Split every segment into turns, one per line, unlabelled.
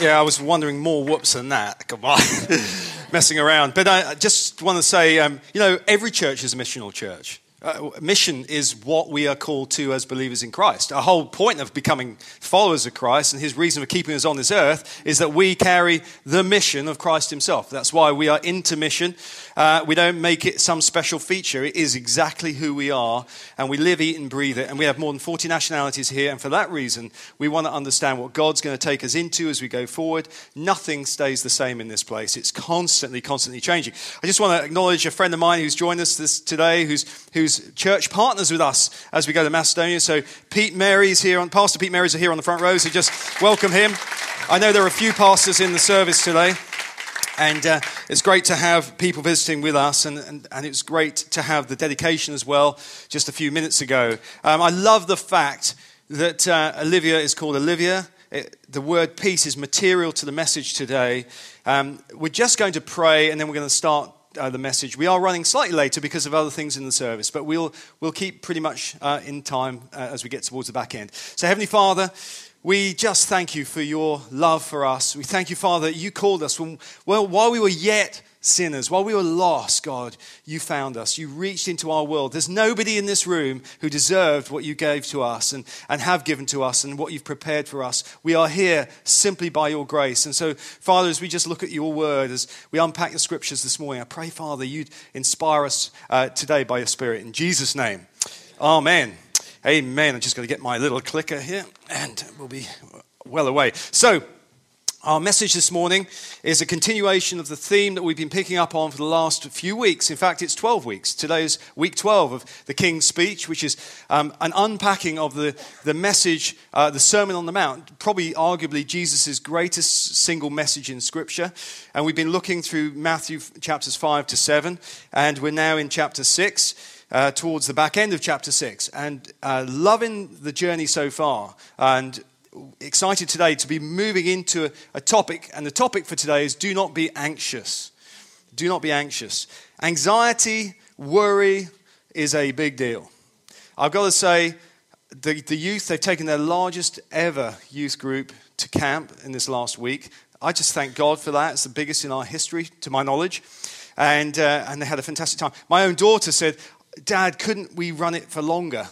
Yeah, I was wondering more whoops than that. Come on, messing around. But I just want to say, um, you know, every church is a missional church. Uh, mission is what we are called to as believers in Christ. Our whole point of becoming followers of Christ and his reason for keeping us on this earth is that we carry the mission of Christ himself. That's why we are into mission. Uh, we don't make it some special feature. It is exactly who we are, and we live, eat, and breathe it. And we have more than 40 nationalities here. And for that reason, we want to understand what God's going to take us into as we go forward. Nothing stays the same in this place, it's constantly, constantly changing. I just want to acknowledge a friend of mine who's joined us this, today who's, who's who's church partners with us as we go to Macedonia. So Pete Mary's here, on, Pastor Pete Mary's are here on the front row, so just welcome him. I know there are a few pastors in the service today. And uh, it's great to have people visiting with us, and, and, and it's great to have the dedication as well just a few minutes ago. Um, I love the fact that uh, Olivia is called Olivia. It, the word peace is material to the message today. Um, we're just going to pray, and then we're going to start uh, the message. We are running slightly later because of other things in the service, but we'll, we'll keep pretty much uh, in time uh, as we get towards the back end. So, Heavenly Father, we just thank you for your love for us. We thank you, Father, you called us when, well, while we were yet sinners. While we were lost, God, you found us. You reached into our world. There's nobody in this room who deserved what you gave to us and, and have given to us and what you've prepared for us. We are here simply by your grace. And so, Father, as we just look at your word, as we unpack the scriptures this morning, I pray, Father, you'd inspire us uh, today by your spirit. In Jesus' name, amen. Amen. I'm just going to get my little clicker here and we'll be well away. So, our message this morning is a continuation of the theme that we've been picking up on for the last few weeks. In fact, it's 12 weeks. Today is week 12 of the King's Speech, which is um, an unpacking of the, the message, uh, the Sermon on the Mount, probably arguably Jesus' greatest single message in Scripture. And we've been looking through Matthew chapters 5 to 7, and we're now in chapter 6. Uh, towards the back end of chapter 6 and uh, loving the journey so far and excited today to be moving into a, a topic, and the topic for today is do not be anxious. Do not be anxious. Anxiety, worry is a big deal. I've got to say, the, the youth, they've taken their largest ever youth group to camp in this last week. I just thank God for that. It's the biggest in our history, to my knowledge. And, uh, and they had a fantastic time. My own daughter said, Dad, couldn't we run it for longer?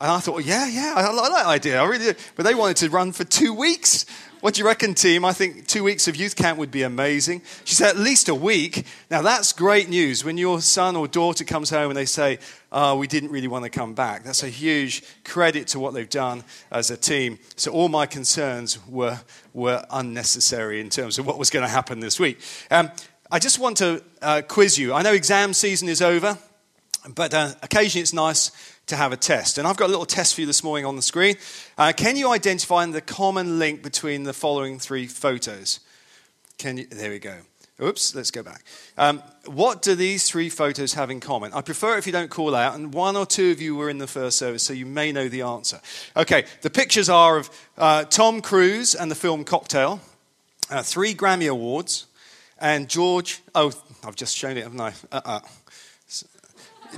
And I thought, yeah, yeah, I like that idea. I really do. But they wanted to run for two weeks. What do you reckon, team? I think two weeks of youth camp would be amazing. She said, at least a week. Now, that's great news. When your son or daughter comes home and they say, oh, we didn't really want to come back, that's a huge credit to what they've done as a team. So, all my concerns were, were unnecessary in terms of what was going to happen this week. Um, I just want to uh, quiz you. I know exam season is over, but uh, occasionally it's nice to have a test. And I've got a little test for you this morning on the screen. Uh, can you identify the common link between the following three photos? Can you, there we go. Oops, let's go back. Um, what do these three photos have in common? I prefer if you don't call out, and one or two of you were in the first service, so you may know the answer. Okay, the pictures are of uh, Tom Cruise and the film Cocktail, uh, three Grammy Awards, and George. Oh, I've just shown it, haven't I? Uh-uh.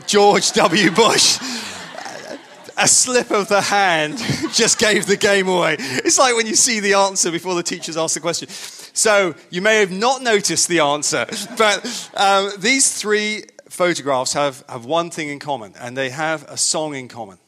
George W. Bush. a slip of the hand just gave the game away. It's like when you see the answer before the teachers ask the question. So you may have not noticed the answer, but um, these three photographs have, have one thing in common, and they have a song in common.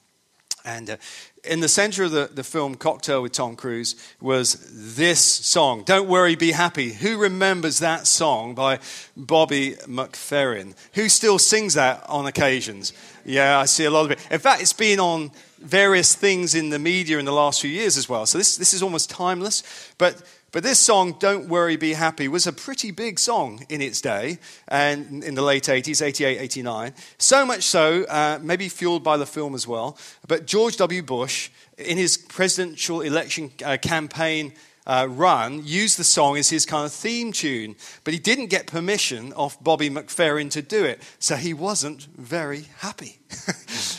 And uh, in the center of the, the film Cocktail with Tom Cruise was this song, Don't Worry, Be Happy. Who remembers that song by Bobby McFerrin? Who still sings that on occasions? Yeah, I see a lot of it. In fact, it's been on various things in the media in the last few years as well. So this, this is almost timeless. But but this song, Don't Worry, Be Happy, was a pretty big song in its day and in the late 80s, 88, 89. So much so, uh, maybe fueled by the film as well. But George W. Bush, in his presidential election uh, campaign uh, run, used the song as his kind of theme tune. But he didn't get permission off Bobby McFerrin to do it. So he wasn't very happy.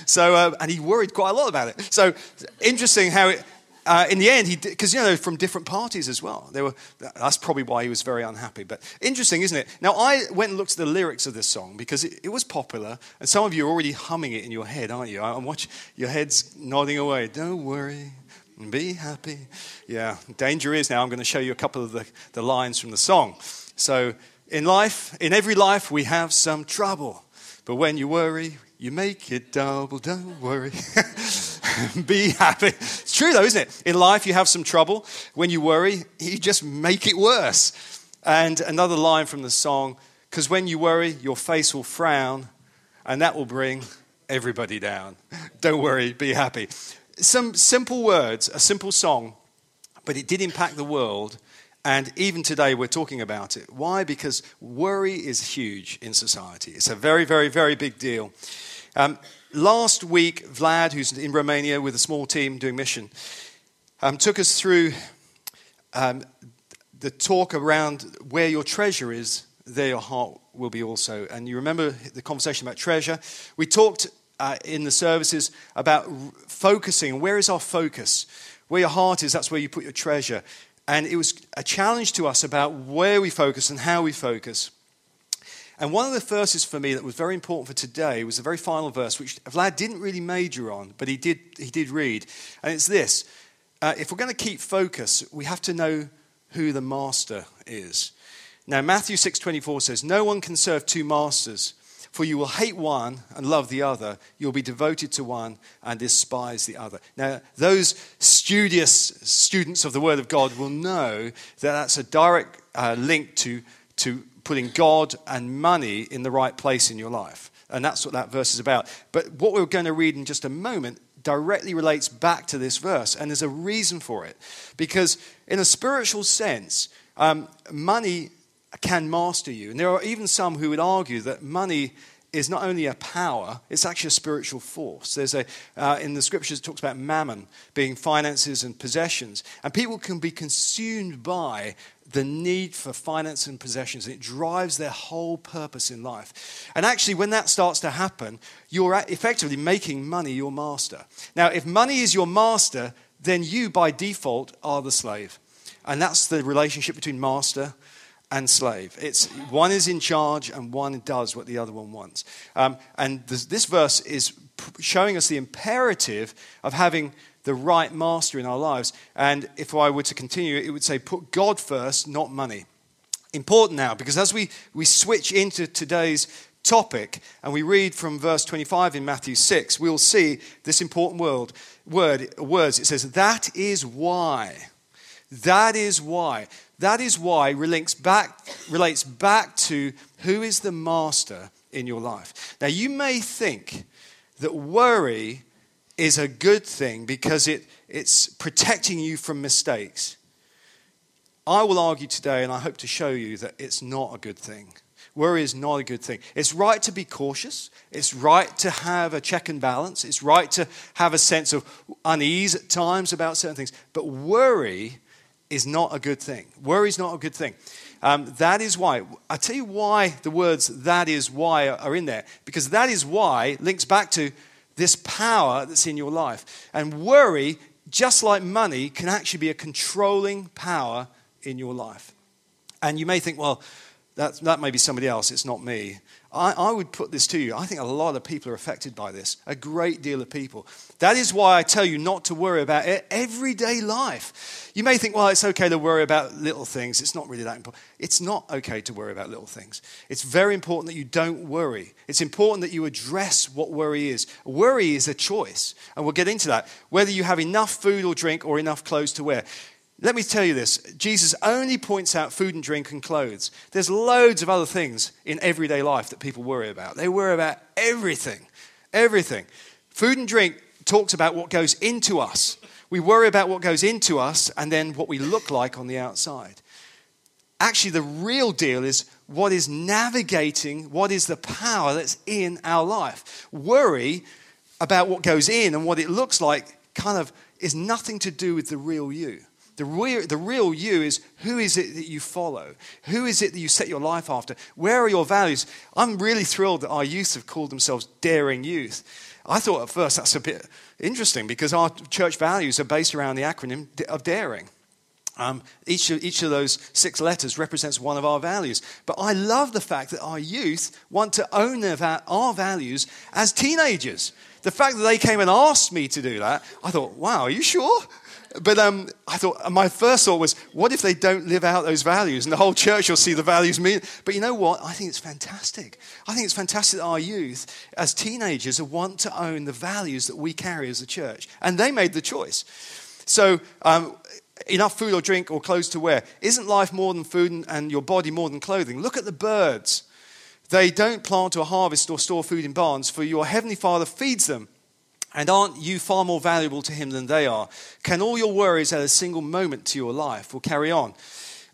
so, uh, and he worried quite a lot about it. So interesting how it uh, in the end, he because you know from different parties as well. They were that's probably why he was very unhappy. But interesting, isn't it? Now I went and looked at the lyrics of this song because it, it was popular, and some of you are already humming it in your head, aren't you? I, am watching your heads nodding away. Don't worry, be happy. Yeah, danger is now. I'm going to show you a couple of the, the lines from the song. So in life, in every life, we have some trouble, but when you worry, you make it double. Don't worry. be happy. It's true, though, isn't it? In life, you have some trouble. When you worry, you just make it worse. And another line from the song because when you worry, your face will frown, and that will bring everybody down. Don't worry, be happy. Some simple words, a simple song, but it did impact the world. And even today, we're talking about it. Why? Because worry is huge in society. It's a very, very, very big deal. Um, last week, Vlad, who's in Romania with a small team doing mission, um, took us through um, the talk around where your treasure is, there your heart will be also. And you remember the conversation about treasure? We talked uh, in the services about r- focusing. Where is our focus? Where your heart is, that's where you put your treasure. And it was a challenge to us about where we focus and how we focus. And one of the verses for me that was very important for today was the very final verse, which Vlad didn't really major on, but he did, he did read. And it's this uh, If we're going to keep focus, we have to know who the master is. Now, Matthew 6.24 says, No one can serve two masters, for you will hate one and love the other. You'll be devoted to one and despise the other. Now, those studious students of the Word of God will know that that's a direct uh, link to, to putting God and money in the right place in your life. And that's what that verse is about. But what we're going to read in just a moment directly relates back to this verse, and there's a reason for it. Because, in a spiritual sense, um, money can master you. And there are even some who would argue that money is not only a power, it's actually a spiritual force. There's a, uh, in the scriptures, it talks about mammon being finances and possessions. And people can be consumed by the need for finance and possessions. it drives their whole purpose in life. And actually, when that starts to happen, you're effectively making money your master. Now, if money is your master, then you by default are the slave. And that's the relationship between master and slave. It's one is in charge and one does what the other one wants. Um, and this, this, verse is showing us the imperative of having the right master in our lives. And if I were to continue, it would say, put God first, not money. Important now, because as we, we switch into today's topic and we read from verse 25 in Matthew 6, we'll see this important word, word words. It says, That is why. That is why. That is why relates back, relates back to who is the master in your life. Now, you may think that worry is a good thing because it, it's protecting you from mistakes. I will argue today, and I hope to show you that it's not a good thing. Worry is not a good thing. It's right to be cautious. It's right to have a check and balance. It's right to have a sense of unease at times about certain things. But worry is not a good thing. Worry is not a good thing. Um, that is why. I tell you why the words that is why are in there. Because that is why links back to this power that's in your life. And worry, just like money, can actually be a controlling power in your life. And you may think, well, that, that may be somebody else, it's not me. I, I, would put this to you. I think a lot of people are affected by this, a great deal of people. That is why I tell you not to worry about it. everyday life. You may think, well, it's okay to worry about little things. It's not really that important. It's not okay to worry about little things. It's very important that you don't worry. It's important that you address what worry is. Worry is a choice, and we'll get into that. Whether you have enough food or drink or enough clothes to wear. Let me tell you this Jesus only points out food and drink and clothes. There's loads of other things in everyday life that people worry about. They worry about everything, everything. Food and drink talks about what goes into us. We worry about what goes into us and then what we look like on the outside. Actually, the real deal is what is navigating, what is the power that's in our life. Worry about what goes in and what it looks like kind of is nothing to do with the real you. The real, the real you is who is it that you follow? Who is it that you set your life after? Where are your values? I'm really thrilled that our youth have called themselves Daring Youth. I thought at first that's a bit interesting because our church values are based around the acronym of daring. Um, each, of, each of those six letters represents one of our values. But I love the fact that our youth want to own their, our values as teenagers. The fact that they came and asked me to do that, I thought, wow, are you sure? But um, I thought, uh, my first thought was, what if they don't live out those values? And the whole church will see the values mean. But you know what? I think it's fantastic. I think it's fantastic that our youth, as teenagers, want to own the values that we carry as a church. And they made the choice. So, um, enough food or drink or clothes to wear. Isn't life more than food and your body more than clothing? Look at the birds. They don't plant or harvest or store food in barns, for your heavenly Father feeds them. And aren't you far more valuable to him than they are? Can all your worries add a single moment to your life? We'll carry on.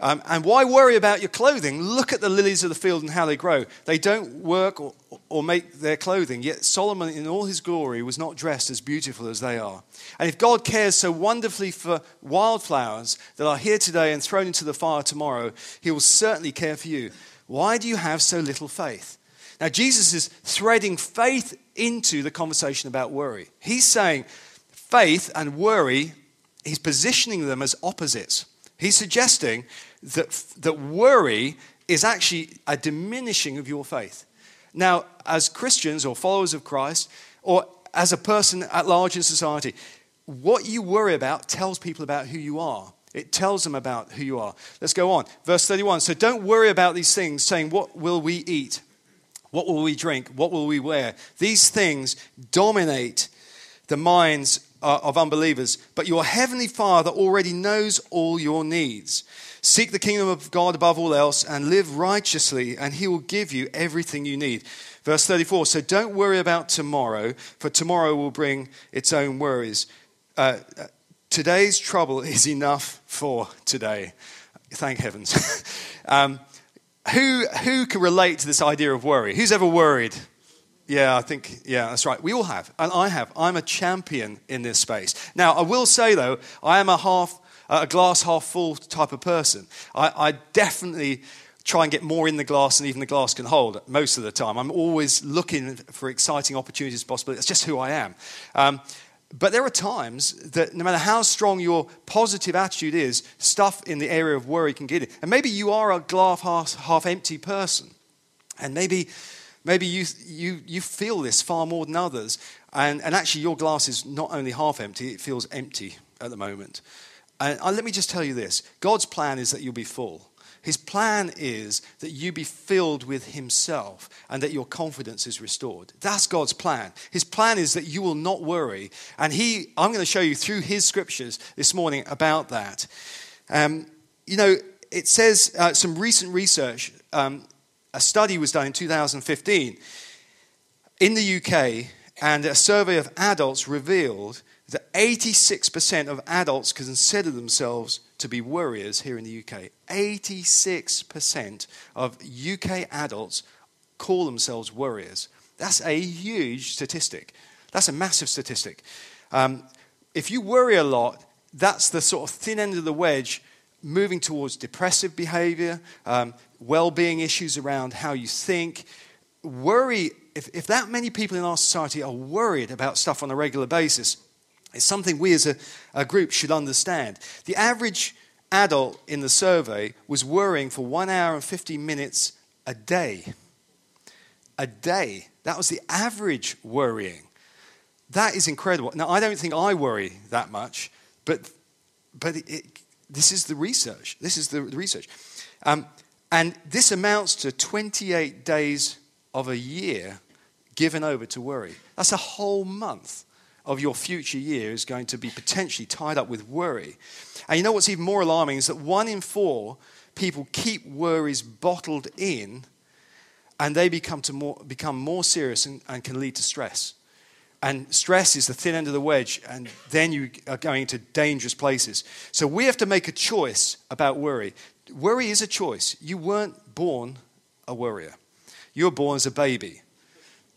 Um, and why worry about your clothing? Look at the lilies of the field and how they grow. They don't work or, or make their clothing, yet Solomon, in all his glory, was not dressed as beautiful as they are. And if God cares so wonderfully for wildflowers that are here today and thrown into the fire tomorrow, he will certainly care for you. Why do you have so little faith? Now, Jesus is threading faith into the conversation about worry. He's saying faith and worry, he's positioning them as opposites. He's suggesting that, that worry is actually a diminishing of your faith. Now, as Christians or followers of Christ, or as a person at large in society, what you worry about tells people about who you are. It tells them about who you are. Let's go on. Verse 31. So don't worry about these things, saying, What will we eat? What will we drink? What will we wear? These things dominate the minds uh, of unbelievers, but your heavenly Father already knows all your needs. Seek the kingdom of God above all else and live righteously, and He will give you everything you need. Verse 34 So don't worry about tomorrow, for tomorrow will bring its own worries. Uh, uh today's trouble is enough for today. Thank heavens. um, who, who can relate to this idea of worry? Who's ever worried? Yeah, I think, yeah, that's right. We all have. And I have. I'm a champion in this space. Now, I will say, though, I am a half, a glass half full type of person. I, I definitely try and get more in the glass than even the glass can hold most of the time. I'm always looking for exciting opportunities, possibilities. That's just who I am. Um, but there are times that no matter how strong your positive attitude is, stuff in the area of worry can get in. And maybe you are a glass half, half empty person. And maybe, maybe you, you, you feel this far more than others. And, and actually, your glass is not only half empty, it feels empty at the moment. And uh, let me just tell you this God's plan is that you'll be full. His plan is that you be filled with Himself and that your confidence is restored. That's God's plan. His plan is that you will not worry. And He, I'm going to show you through His scriptures this morning about that. Um, you know, it says uh, some recent research, um, a study was done in 2015 in the UK, and a survey of adults revealed that 86% of adults consider themselves to be worriers here in the UK. 86% of UK adults call themselves worriers. That's a huge statistic. That's a massive statistic. Um, if you worry a lot, that's the sort of thin end of the wedge moving towards depressive behavior, um, well being issues around how you think. Worry, if, if that many people in our society are worried about stuff on a regular basis, it's something we as a, a group should understand. The average adult in the survey was worrying for one hour and 50 minutes a day. A day. That was the average worrying. That is incredible. Now, I don't think I worry that much, but, but it, this is the research. This is the research. Um, and this amounts to 28 days of a year given over to worry. That's a whole month of your future year is going to be potentially tied up with worry. And you know what's even more alarming is that one in four people keep worries bottled in and they become, to more, become more serious and, and can lead to stress. And stress is the thin end of the wedge, and then you are going to dangerous places. So we have to make a choice about worry. Worry is a choice. You weren't born a worrier, you were born as a baby.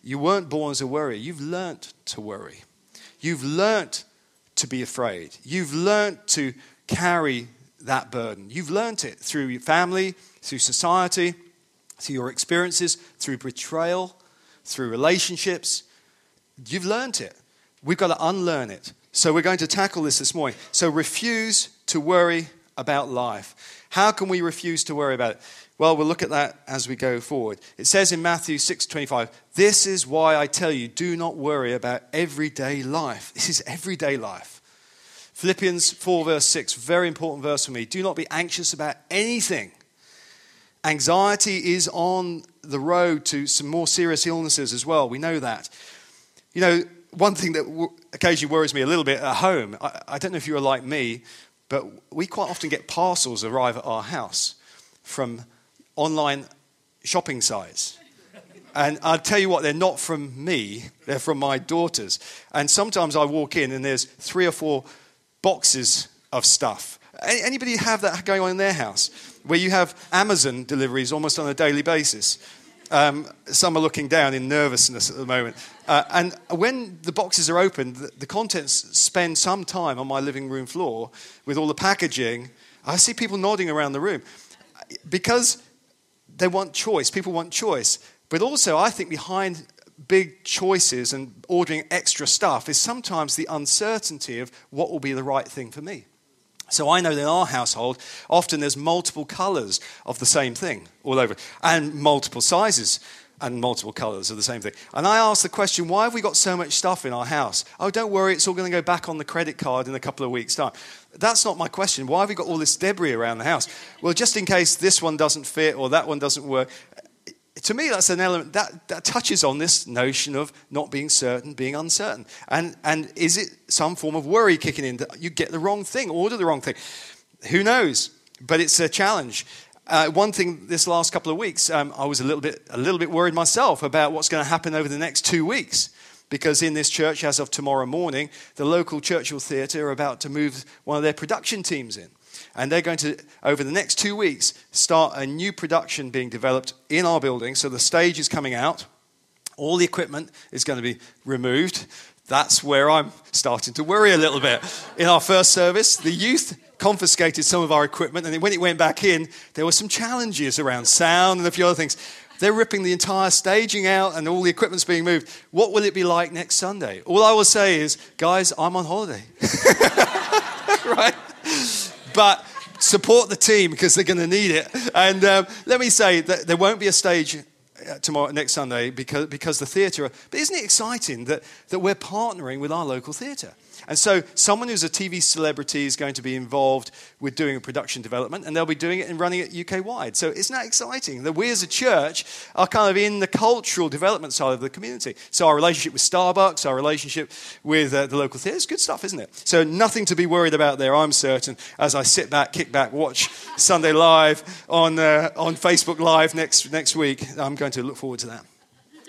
You weren't born as a worrier. You've learnt to worry. You've learnt to be afraid. You've learnt to carry that burden. You've learnt it through your family, through society, through your experiences, through betrayal, through relationships. You've learnt it. We've got to unlearn it. So we're going to tackle this this morning. So refuse to worry about life. How can we refuse to worry about it? Well, we'll look at that as we go forward. It says in Matthew 6:25, "This is why I tell you, do not worry about everyday life. This is everyday life." Philippians 4 verse 6, very important verse for me. Do not be anxious about anything. Anxiety is on the road to some more serious illnesses as well. We know that. You know, one thing that occasionally worries me a little bit at home, I, I don't know if you are like me, but we quite often get parcels arrive at our house from online shopping sites. And I'll tell you what, they're not from me, they're from my daughters. And sometimes I walk in and there's three or four boxes of stuff. Anybody have that going on in their house? Where you have Amazon deliveries almost on a daily basis. Um, some are looking down in nervousness at the moment. Uh, and when the boxes are opened, the, the contents spend some time on my living room floor with all the packaging. I see people nodding around the room. Because they want choice. People want choice. But also, I think behind big choices and ordering extra stuff is sometimes the uncertainty of what will be the right thing for me. So I know that in our household, often there's multiple colors of the same thing all over, and multiple sizes and multiple colors of the same thing. And I ask the question, why have we got so much stuff in our house? Oh, don't worry, it's all going to go back on the credit card in a couple of weeks' time. That's not my question. Why have we got all this debris around the house? Well, just in case this one doesn't fit or that one doesn't work. To me, that's an element that, that touches on this notion of not being certain, being uncertain. And, and is it some form of worry kicking in that you get the wrong thing, order the wrong thing? Who knows? But it's a challenge. Uh, one thing this last couple of weeks, um, I was a little bit a little bit worried myself about what's going to happen over the next two weeks because in this church, as of tomorrow morning, the local Churchill Theatre are about to move one of their production teams in. And they're going to, over the next two weeks, start a new production being developed in our building. So the stage is coming out, all the equipment is going to be removed. That's where I'm starting to worry a little bit. In our first service, the youth confiscated some of our equipment, and when it went back in, there were some challenges around sound and a few other things. They're ripping the entire staging out and all the equipment's being moved. What will it be like next Sunday? All I will say is, guys, I'm on holiday. right? But support the team because they're going to need it. And um, let me say that there won't be a stage uh, tomorrow next Sunday because, because the theatre. But isn't it exciting that, that we're partnering with our local theatre? And so, someone who's a TV celebrity is going to be involved with doing a production development, and they'll be doing it and running it UK wide. So, isn't that exciting that we as a church are kind of in the cultural development side of the community? So, our relationship with Starbucks, our relationship with uh, the local theatre, it's good stuff, isn't it? So, nothing to be worried about there, I'm certain, as I sit back, kick back, watch Sunday Live on, uh, on Facebook Live next, next week. I'm going to look forward to that.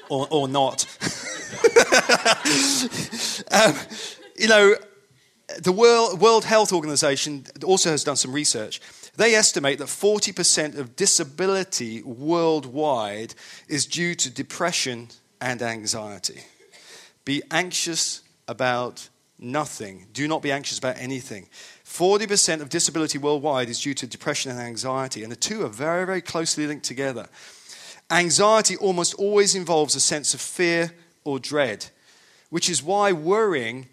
Or, or not. um, you know, the World, World Health Organization also has done some research. They estimate that 40% of disability worldwide is due to depression and anxiety. Be anxious about nothing. Do not be anxious about anything. 40% of disability worldwide is due to depression and anxiety, and the two are very, very closely linked together. Anxiety almost always involves a sense of fear or dread, which is why worrying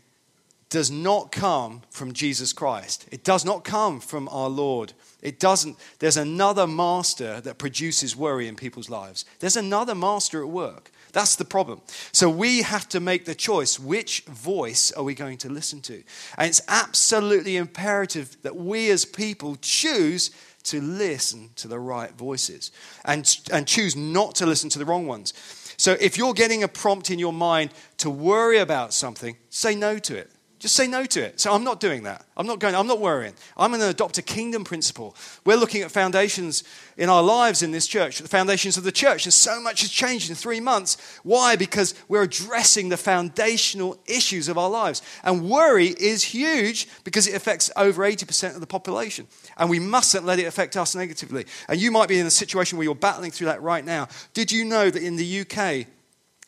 does not come from Jesus Christ. It does not come from our Lord. It doesn't. There's another master that produces worry in people's lives. There's another master at work. That's the problem. So we have to make the choice which voice are we going to listen to? And it's absolutely imperative that we as people choose to listen to the right voices and, and choose not to listen to the wrong ones. So if you're getting a prompt in your mind to worry about something, say no to it. Just say no to it. So I'm not doing that. I'm not going, I'm not worrying. I'm going to adopt a kingdom principle. We're looking at foundations in our lives in this church, the foundations of the church, and so much has changed in three months. Why? Because we're addressing the foundational issues of our lives. And worry is huge because it affects over 80% of the population. And we mustn't let it affect us negatively. And you might be in a situation where you're battling through that right now. Did you know that in the UK,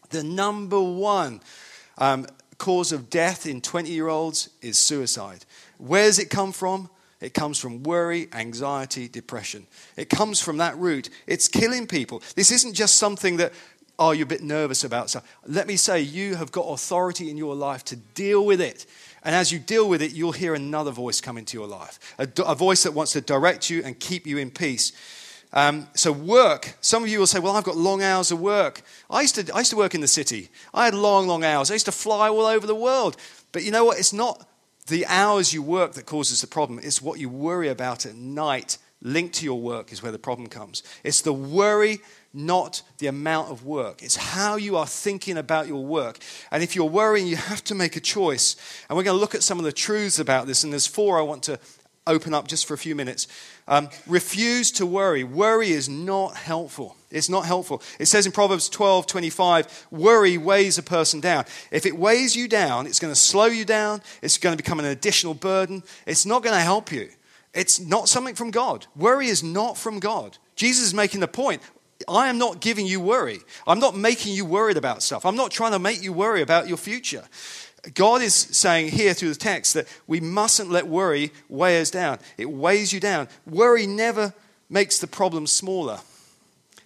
the number one um, cause of death in 20 year olds is suicide. Where does it come from? It comes from worry, anxiety, depression. It comes from that root. It's killing people. This isn't just something that, oh, you're a bit nervous about. So let me say, you have got authority in your life to deal with it. And as you deal with it, you'll hear another voice come into your life a, a voice that wants to direct you and keep you in peace. Um, so work. Some of you will say, "Well, I've got long hours of work." I used to, I used to work in the city. I had long, long hours. I used to fly all over the world. But you know what? It's not the hours you work that causes the problem. It's what you worry about at night, linked to your work, is where the problem comes. It's the worry, not the amount of work. It's how you are thinking about your work. And if you're worrying, you have to make a choice. And we're going to look at some of the truths about this. And there's four I want to open up just for a few minutes. Um, refuse to worry. Worry is not helpful. It's not helpful. It says in Proverbs 12 25, worry weighs a person down. If it weighs you down, it's going to slow you down, it's going to become an additional burden, it's not going to help you. It's not something from God. Worry is not from God. Jesus is making the point I am not giving you worry. I'm not making you worried about stuff. I'm not trying to make you worry about your future. God is saying here through the text that we mustn't let worry weigh us down. It weighs you down. Worry never makes the problem smaller.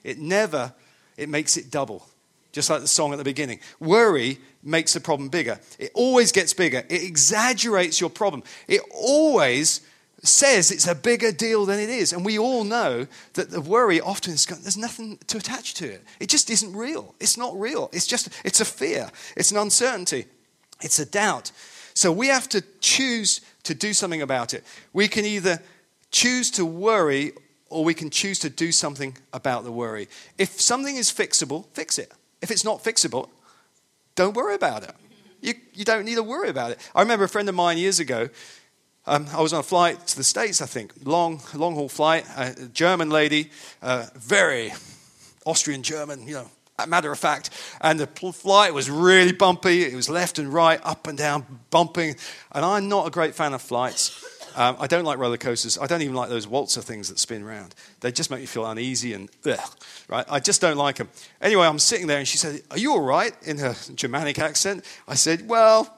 It never, it makes it double. Just like the song at the beginning. Worry makes the problem bigger. It always gets bigger. It exaggerates your problem. It always says it's a bigger deal than it is. And we all know that the worry often is, there's nothing to attach to it. It just isn't real. It's not real. It's just, it's a fear. It's an uncertainty. It's a doubt. So we have to choose to do something about it. We can either choose to worry or we can choose to do something about the worry. If something is fixable, fix it. If it's not fixable, don't worry about it. You, you don't need to worry about it. I remember a friend of mine years ago, um, I was on a flight to the States, I think, long, long haul flight. A German lady, uh, very Austrian German, you know, matter of fact. And the flight was really bumpy. It was left and right, up and down, bumping. And I'm not a great fan of flights. Um, I don't like roller coasters. I don't even like those waltzer things that spin round. They just make me feel uneasy and ugh, right? I just don't like them. Anyway, I'm sitting there and she said, Are you all right? in her Germanic accent. I said, Well,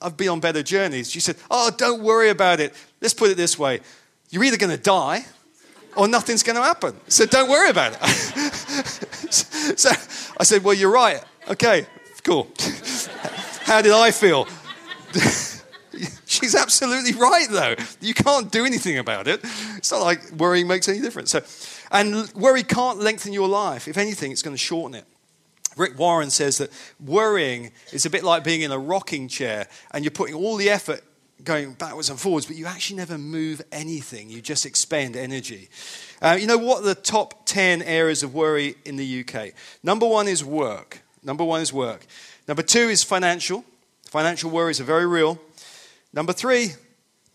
I've been on better journeys. She said, Oh, don't worry about it. Let's put it this way you're either going to die or nothing's going to happen. So don't worry about it. so I said, Well, you're right. Okay, cool. How did I feel? She's absolutely right, though. You can't do anything about it. It's not like worrying makes any difference. So, and worry can't lengthen your life. If anything, it's going to shorten it. Rick Warren says that worrying is a bit like being in a rocking chair and you're putting all the effort going backwards and forwards, but you actually never move anything. You just expend energy. Uh, you know what the top 10 areas of worry in the UK? Number one is work. Number one is work. Number two is financial. Financial worries are very real. Number three,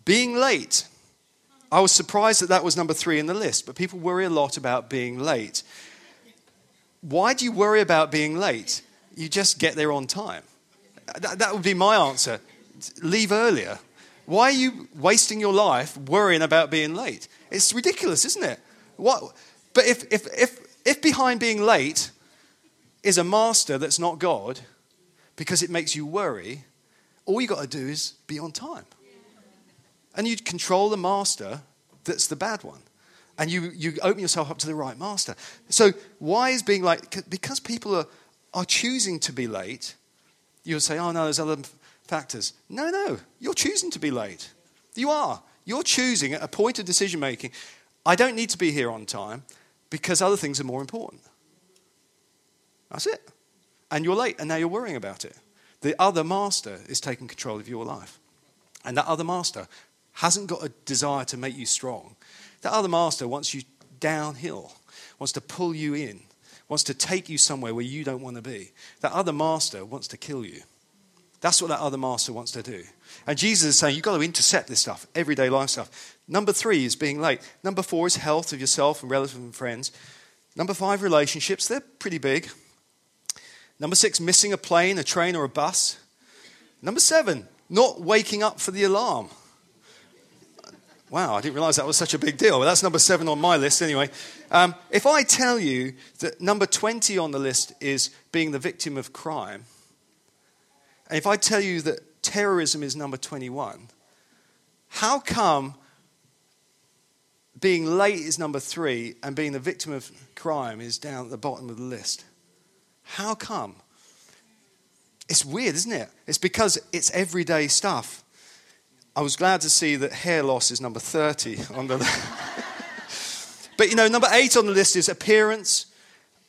being late. I was surprised that that was number three in the list, but people worry a lot about being late. Why do you worry about being late? You just get there on time. That, that would be my answer. Leave earlier. Why are you wasting your life worrying about being late? It's ridiculous, isn't it? What? But if, if, if, if behind being late is a master that's not God because it makes you worry, all you got to do is be on time. And you control the master that's the bad one. And you, you open yourself up to the right master. So, why is being late? Because people are, are choosing to be late, you'll say, oh no, there's other factors. No, no, you're choosing to be late. You are. You're choosing at a point of decision making. I don't need to be here on time because other things are more important. That's it. And you're late, and now you're worrying about it. The other master is taking control of your life. And that other master hasn't got a desire to make you strong. That other master wants you downhill, wants to pull you in, wants to take you somewhere where you don't want to be. That other master wants to kill you. That's what that other master wants to do. And Jesus is saying, you've got to intercept this stuff, everyday life stuff. Number three is being late. Number four is health of yourself and relatives and friends. Number five, relationships. They're pretty big. Number six, missing a plane, a train, or a bus. Number seven, not waking up for the alarm. Wow, I didn't realize that was such a big deal. Well, that's number seven on my list anyway. Um, if I tell you that number 20 on the list is being the victim of crime, and if I tell you that terrorism is number 21, how come being late is number three, and being the victim of crime is down at the bottom of the list. How come? It's weird, isn't it? It's because it's everyday stuff. I was glad to see that hair loss is number 30 on the list. but you know, number eight on the list is appearance.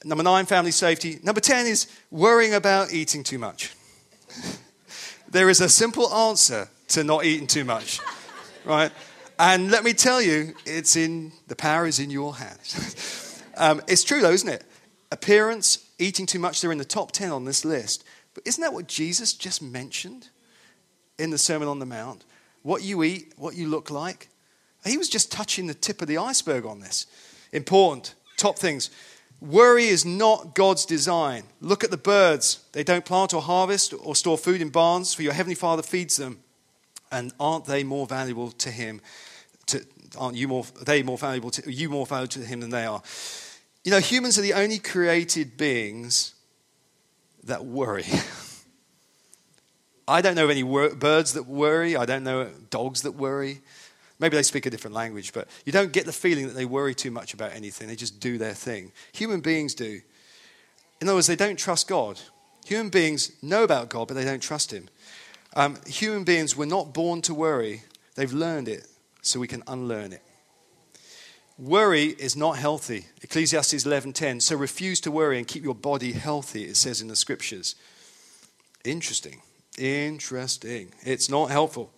Number nine, family safety. Number 10 is worrying about eating too much. there is a simple answer to not eating too much, right? And let me tell you, it's in the power is in your hands. um, it's true though, isn't it? Appearance, eating too much, they're in the top 10 on this list. But isn't that what Jesus just mentioned in the Sermon on the Mount? What you eat, what you look like. He was just touching the tip of the iceberg on this. Important, top things. Worry is not God's design. Look at the birds. They don't plant or harvest or store food in barns, for your heavenly Father feeds them and aren't they more valuable to him? To, aren't you more, they more valuable to, you more valuable to him than they are? You know, humans are the only created beings that worry. I don't know any wor- birds that worry. I don't know dogs that worry. Maybe they speak a different language, but you don't get the feeling that they worry too much about anything. They just do their thing. Human beings do. In other words, they don't trust God. Human beings know about God, but they don't trust Him. Um, human beings were not born to worry, they've learned it, so we can unlearn it. Worry is not healthy. Ecclesiastes 11:10. So refuse to worry and keep your body healthy, it says in the scriptures. Interesting. Interesting. It's not helpful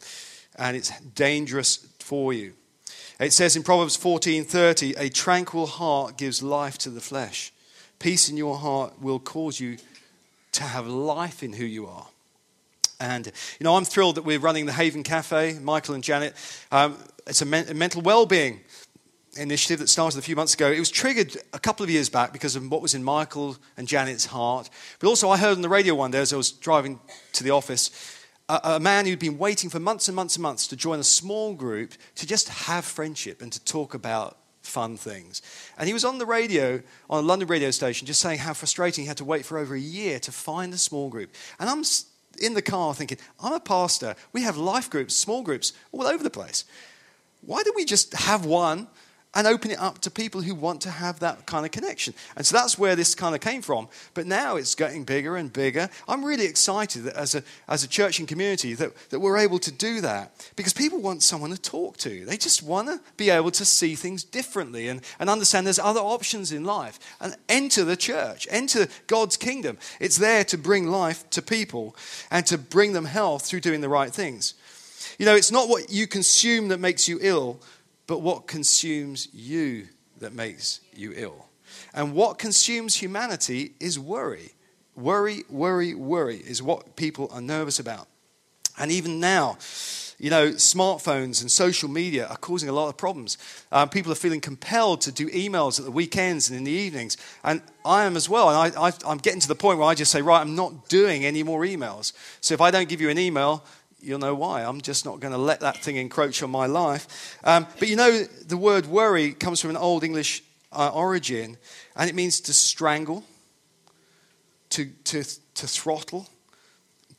and it's dangerous for you. It says in Proverbs 14:30, a tranquil heart gives life to the flesh. Peace in your heart will cause you to have life in who you are. And, you know, I'm thrilled that we're running the Haven Cafe, Michael and Janet. Um, it's a, men- a mental well-being initiative that started a few months ago. It was triggered a couple of years back because of what was in Michael and Janet's heart. But also, I heard on the radio one day as I was driving to the office a, a, man who'd been waiting for months and months and months to join a small group to just have friendship and to talk about fun things. And he was on the radio, on a London radio station, just saying how frustrating he had to wait for over a year to find a small group. And I'm in the car thinking, I'm a pastor. We have life groups, small groups all over the place. Why don't we just have one and open it up to people who want to have that kind of connection. And so that's where this kind of came from. But now it's getting bigger and bigger. I'm really excited that as a, as a church and community that, that we're able to do that because people want someone to talk to. They just want to be able to see things differently and, and understand there's other options in life and enter the church, enter God's kingdom. It's there to bring life to people and to bring them health through doing the right things. You know, it's not what you consume that makes you ill, but what consumes you that makes you ill. And what consumes humanity is worry. Worry, worry, worry is what people are nervous about. And even now, you know, smartphones and social media are causing a lot of problems. Um, people are feeling compelled to do emails at the weekends and in the evenings. And I am as well. And I, am getting to the point where I just say, right, I'm not doing any more emails. So if I don't give you an email, you'll know why. I'm just not going to let that thing encroach on my life. Um, but you know, the word worry comes from an old English uh, origin, and it means to strangle, to, to, to throttle,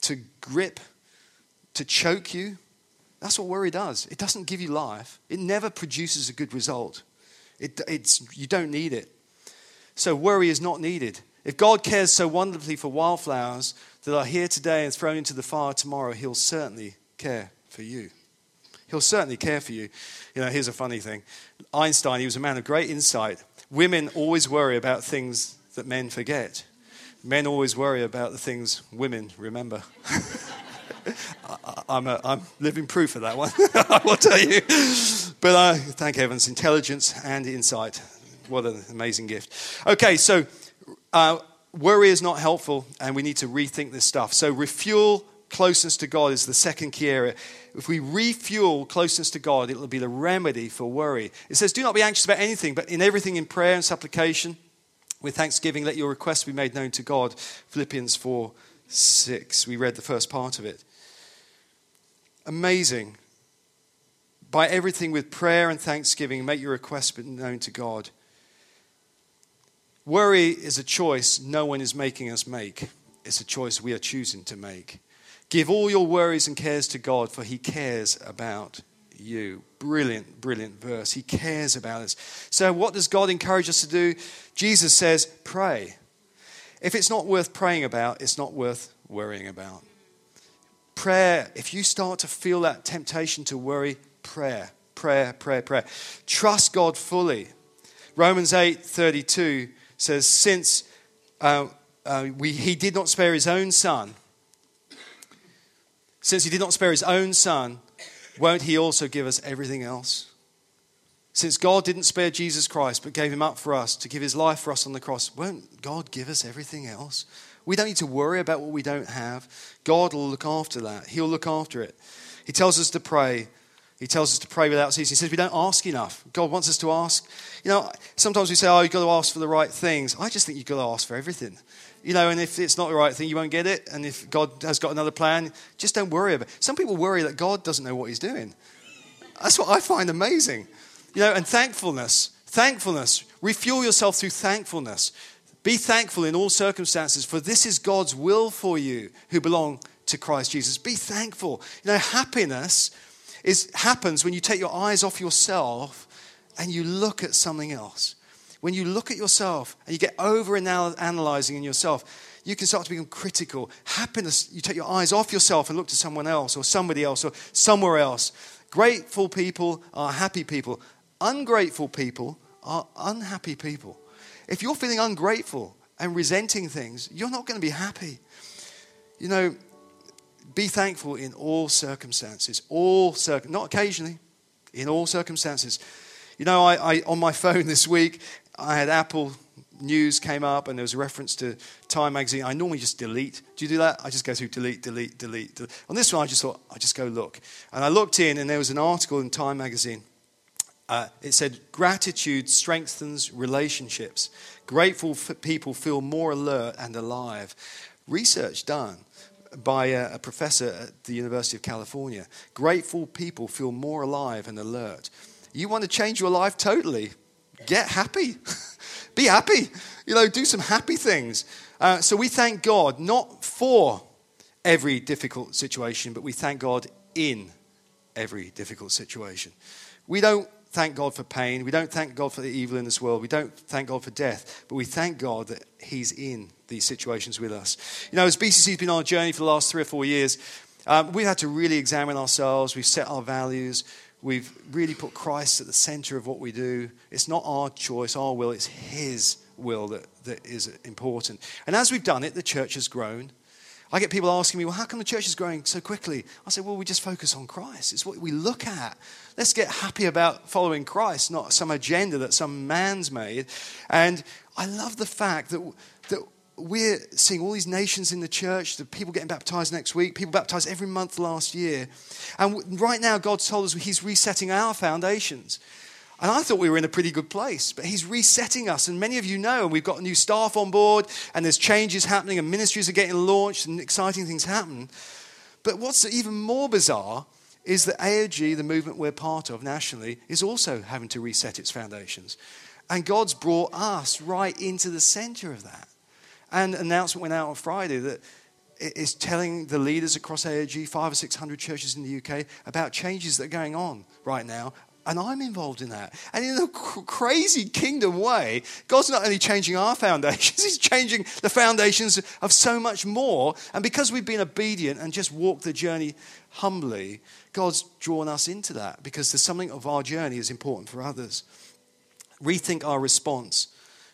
to grip, to choke you. That's what worry does. It doesn't give you life, it never produces a good result. It, it's, you don't need it. So, worry is not needed. If God cares so wonderfully for wildflowers, that are here today and thrown into the fire tomorrow, he'll certainly care for you. He'll certainly care for you. You know, here's a funny thing Einstein, he was a man of great insight. Women always worry about things that men forget, men always worry about the things women remember. I, am a, I'm living proof of that one, I will tell you. But I uh, thank heavens, intelligence and insight. What an amazing gift. Okay, so uh, worry is not helpful, and we need to rethink this stuff. So, refuel closeness to God is the second key area. If we refuel closeness to God, it'll be the remedy for worry. It says, Do not be anxious about anything, but in everything, in prayer and supplication, with thanksgiving, let your requests be made known to God. Philippians 4 6. We read the first part of it. Amazing. By everything with prayer and thanksgiving, make your requests known to God. Worry is a choice no one is making us make, it's a choice we are choosing to make. Give all your worries and cares to God, for He cares about you. Brilliant, brilliant verse. He cares about us. So, what does God encourage us to do? Jesus says, pray. If it's not worth praying about, it's not worth worrying about. Prayer, if you start to feel that temptation to worry, prayer, prayer, prayer, prayer. Trust God fully. Romans 8 32 says, Since uh, uh, we, he did not spare his own son, since he did not spare his own son, won't he also give us everything else? Since God didn't spare Jesus Christ but gave him up for us to give his life for us on the cross, won't God give us everything else? We don't need to worry about what we don't have. God will look after that. He'll look after it. He tells us to pray, he tells us to pray without ceasing. He says we don't ask enough. God wants us to ask. You know, sometimes we say, oh, you've got to ask for the right things. I just think you've got to ask for everything. You know, and if it's not the right thing, you won't get it. And if God has got another plan, just don't worry about it. Some people worry that God doesn't know what he's doing. That's what I find amazing. You know, and thankfulness, thankfulness. Refuel yourself through thankfulness. Be thankful in all circumstances, for this is God's will for you who belong to Christ Jesus. Be thankful. You know, happiness is, happens when you take your eyes off yourself and you look at something else. When you look at yourself and you get over analyzing in yourself, you can start to become critical. Happiness, you take your eyes off yourself and look to someone else or somebody else or somewhere else. Grateful people are happy people. Ungrateful people are unhappy people. If you're feeling ungrateful and resenting things, you're not going to be happy. You know, be thankful in all circumstances, all circ- not occasionally, in all circumstances. You know, I, I on my phone this week, I had Apple news came up and there was a reference to Time magazine. I normally just delete. Do you do that? I just go through delete, delete, delete. delete. On this one, I just thought, I just go look. And I looked in and there was an article in Time magazine. Uh, it said, Gratitude strengthens relationships. Grateful people feel more alert and alive. Research done by a, a professor at the University of California. Grateful people feel more alive and alert. You want to change your life totally? Get happy. Be happy. You know, do some happy things. Uh, so we thank God not for every difficult situation, but we thank God in every difficult situation. We don't thank God for pain. We don't thank God for the evil in this world. We don't thank God for death. But we thank God that He's in these situations with us. You know, as BCC has been on a journey for the last three or four years, um, we've had to really examine ourselves. We've set our values. We've really put Christ at the center of what we do. It's not our choice, our will, it's His will that, that is important. And as we've done it, the church has grown. I get people asking me, well, how come the church is growing so quickly? I say, well, we just focus on Christ. It's what we look at. Let's get happy about following Christ, not some agenda that some man's made. And I love the fact that, that we're seeing all these nations in the church, the people getting baptized next week, people baptized every month last year. And right now, God's told us He's resetting our foundations. And I thought we were in a pretty good place, but he's resetting us. And many of you know, and we've got new staff on board, and there's changes happening, and ministries are getting launched, and exciting things happen. But what's even more bizarre is that AOG, the movement we're part of nationally, is also having to reset its foundations. And God's brought us right into the center of that. And an announcement went out on Friday that is telling the leaders across AOG, five or six hundred churches in the UK, about changes that are going on right now and I'm involved in that. And in a cr- crazy kingdom way, God's not only changing our foundations, He's changing the foundations of so much more. And because we've been obedient and just walked the journey humbly, God's drawn us into that because there's something of our journey is important for others. Rethink our response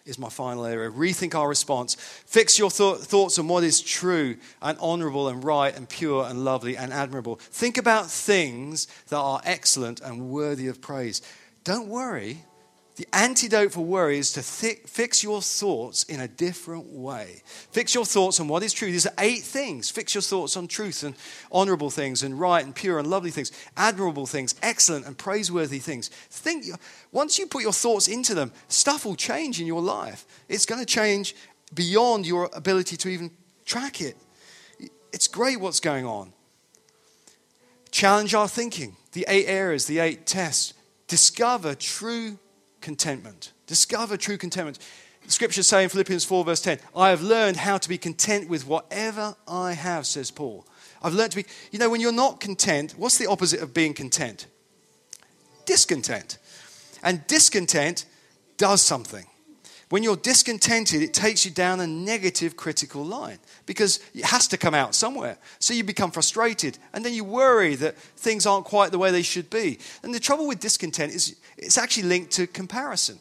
is my final area. Rethink our response. Fix your th- thoughts on what is true and honorable and right and pure and lovely and admirable. Think about things that are excellent and worthy of praise. Don't worry the antidote for worry is to th- fix your thoughts in a different way. Fix your thoughts on what is true. These are eight things. Fix your thoughts on truth and honorable things and right and pure and lovely things, admirable things, excellent and praiseworthy things. Think once you put your thoughts into them, stuff will change in your life. It's going to change beyond your ability to even track it. It's great what's going on. Challenge our thinking. The eight areas, the eight tests. Discover true contentment. Discover true contentment. Scriptures say in Philippians 4, verse 10, I have learned how to be content with whatever I have, says Paul. I've learned to be, you know, when you're not content, what's the opposite of being content? Discontent. And discontent does something. When you're discontented, it takes you down a negative critical line because it has to come out somewhere. So you become frustrated and then you worry that things aren't quite the way they should be. And the trouble with discontent is it's actually linked to comparison.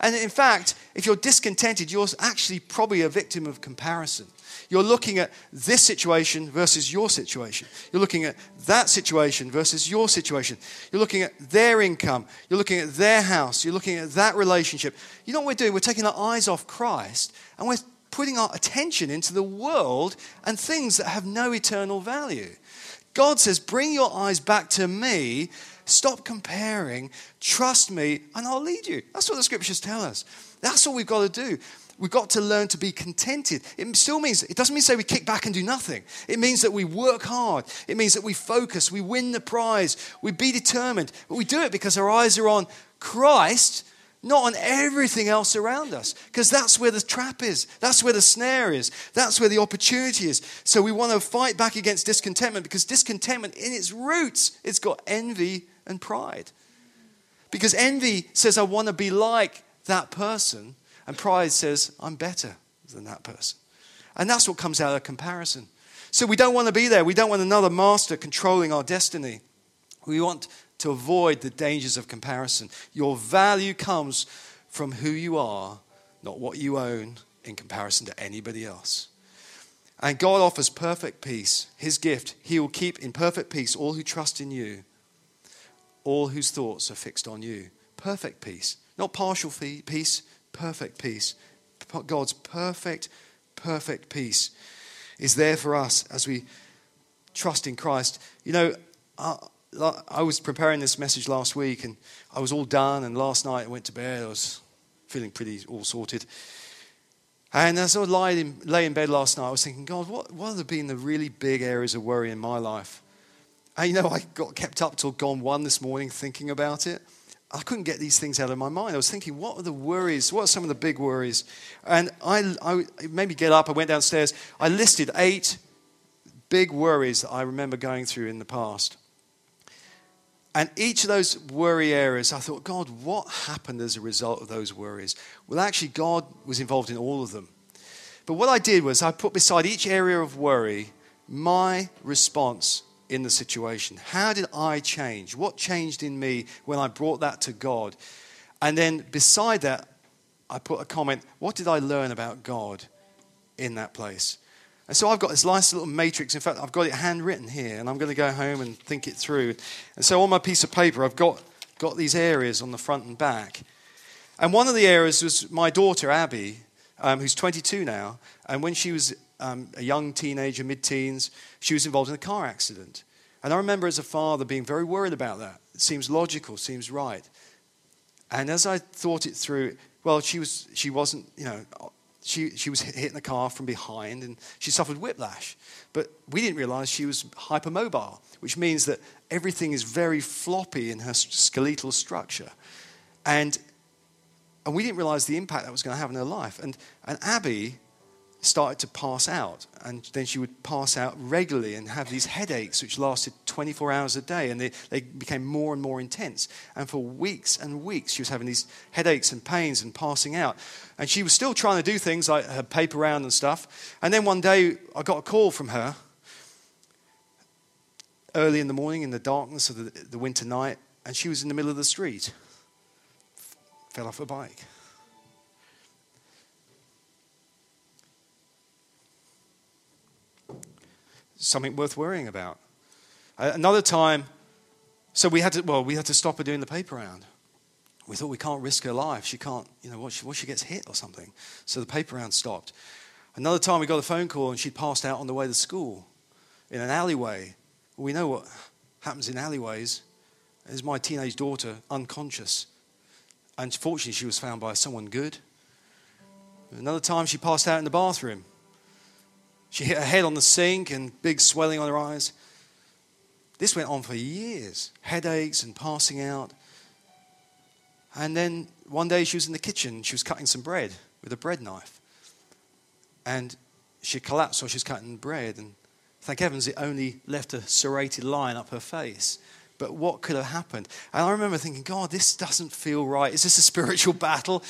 And in fact, if you're discontented, you're actually probably a victim of comparison. You're looking at this situation versus your situation. You're looking at that situation versus your situation. You're looking at their income. You're looking at their house. You're looking at that relationship. You know what we're doing? We're taking our eyes off Christ and we're putting our attention into the world and things that have no eternal value. God says, Bring your eyes back to me. Stop comparing. Trust me, and I'll lead you. That's what the scriptures tell us. That's what we've got to do. We've got to learn to be contented. It still means, it doesn't mean say we kick back and do nothing. It means that we work hard. It means that we focus. We win the prize. We be determined. But we do it because our eyes are on Christ, not on everything else around us. Because that's where the trap is. That's where the snare is. That's where the opportunity is. So we want to fight back against discontentment because discontentment, in its roots, it's got envy and pride. Because envy says, I want to be like that person and pride says, I'm better than that person. And that's what comes out of comparison. So we don't want to be there. We don't want another master controlling our destiny. We want to avoid the dangers of comparison. Your value comes from who you are, not what you own in comparison to anybody else. And God offers perfect peace, his gift. He will keep in perfect peace all who trust in you, all whose thoughts are fixed on you. Perfect peace, not partial peace, perfect peace. God's perfect, perfect peace is there for us as we trust in Christ. You know, I, I was preparing this message last week and I was all done, and last night I went to bed. I was feeling pretty all sorted. And as I lay in, lay in bed last night, I was thinking, God, what, what have been the really big areas of worry in my life? And you know, I got kept up till gone one this morning thinking about it. I couldn't get these things out of my mind. I was thinking, what are the worries? What are some of the big worries? And I, I made me get up. I went downstairs. I listed eight big worries that I remember going through in the past. And each of those worry areas, I thought, God, what happened as a result of those worries? Well, actually, God was involved in all of them. But what I did was I put beside each area of worry my response in the situation? How did I change? What changed in me when I brought that to God? And then beside that, I put a comment what did I learn about God in that place? And so I've got this nice little matrix. In fact, I've got it handwritten here, and I'm going to go home and think it through. And so on my piece of paper, I've got, got these areas on the front and back. And one of the areas was my daughter, Abby, um, who's 22 now. And when she was um, a young teenager, mid teens, she was involved in a car accident. And I remember as a father being very worried about that. It seems logical, seems right. And as I thought it through, well, she, was, she wasn't, you know, she, she was hit in the car from behind and she suffered whiplash. But we didn't realize she was hypermobile, which means that everything is very floppy in her skeletal structure. And, and we didn't realize the impact that was going to have in her life. And, and Abby started to pass out. And then she would pass out regularly and have these headaches, which lasted 24 hours a day. And they, they became more and more intense. And for weeks and weeks, she was having these headaches and pains and passing out. And she was still trying to do things like her paper round and stuff. And then one day, I got a call from her early in the morning in the darkness of the, the winter night. And she was in the middle of the street, fell off a bike. something worth worrying about. Another time, so we had to, well, we had to stop her doing the paper round. We thought we can't risk her life. She can't, you know, what she, what she gets hit or something. So the paper round stopped. Another time we got a phone call and she passed out on the way to school in an alleyway. We know what happens in alleyways. There's my teenage daughter unconscious. Unfortunately, she was found by someone good. Another time she passed out in the bathroom. She hit her head on the sink and big swelling on her eyes. This went on for years headaches and passing out. And then one day she was in the kitchen, she was cutting some bread with a bread knife. And she collapsed while she was cutting bread. And thank heavens it only left a serrated line up her face. But what could have happened? And I remember thinking, God, this doesn't feel right. Is this a spiritual battle?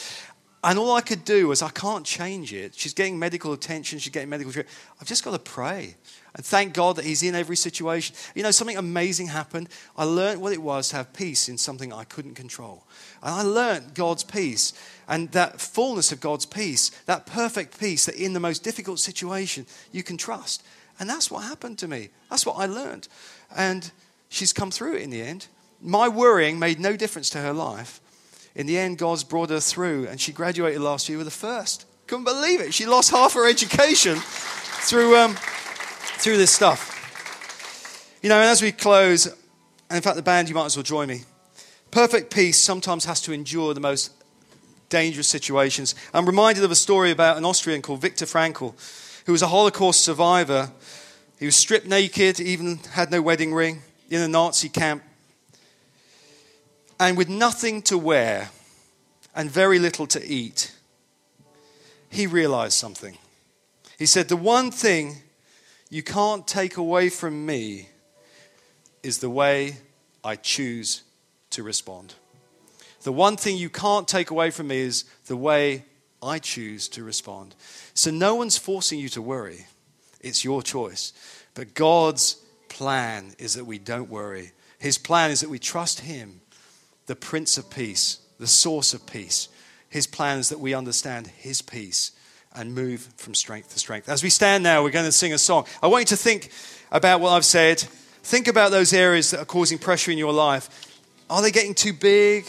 And all I could do was, I can't change it. She's getting medical attention, she's getting medical treatment. I've just got to pray. And thank God that He's in every situation. You know, something amazing happened. I learned what it was to have peace in something I couldn't control. And I learned God's peace and that fullness of God's peace, that perfect peace that in the most difficult situation you can trust. And that's what happened to me. That's what I learned. And she's come through it in the end. My worrying made no difference to her life. In the end, God's brought her through, and she graduated last year with a first. Couldn't believe it. She lost half her education through, um, through this stuff. You know, and as we close, and in fact, the band, you might as well join me. Perfect peace sometimes has to endure the most dangerous situations. I'm reminded of a story about an Austrian called Viktor Frankl, who was a Holocaust survivor. He was stripped naked, even had no wedding ring, in a Nazi camp and with nothing to wear and very little to eat, he realized something. He said, The one thing you can't take away from me is the way I choose to respond. The one thing you can't take away from me is the way I choose to respond. So no one's forcing you to worry, it's your choice. But God's plan is that we don't worry. His plan is that we trust Him the Prince of Peace, the source of peace. His plan is that we understand His peace and move from strength to strength. As we stand now, we're going to sing a song. I want you to think about what I've said. Think about those areas that are causing pressure in your life. Are they getting too big?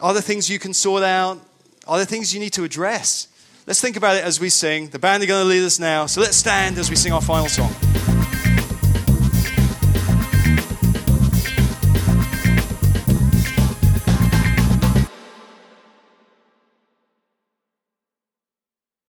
Are there things you can sort out? Are there things you need to address? Let's think about it as we sing. The band are going to lead us now. So let's stand as we sing our final song.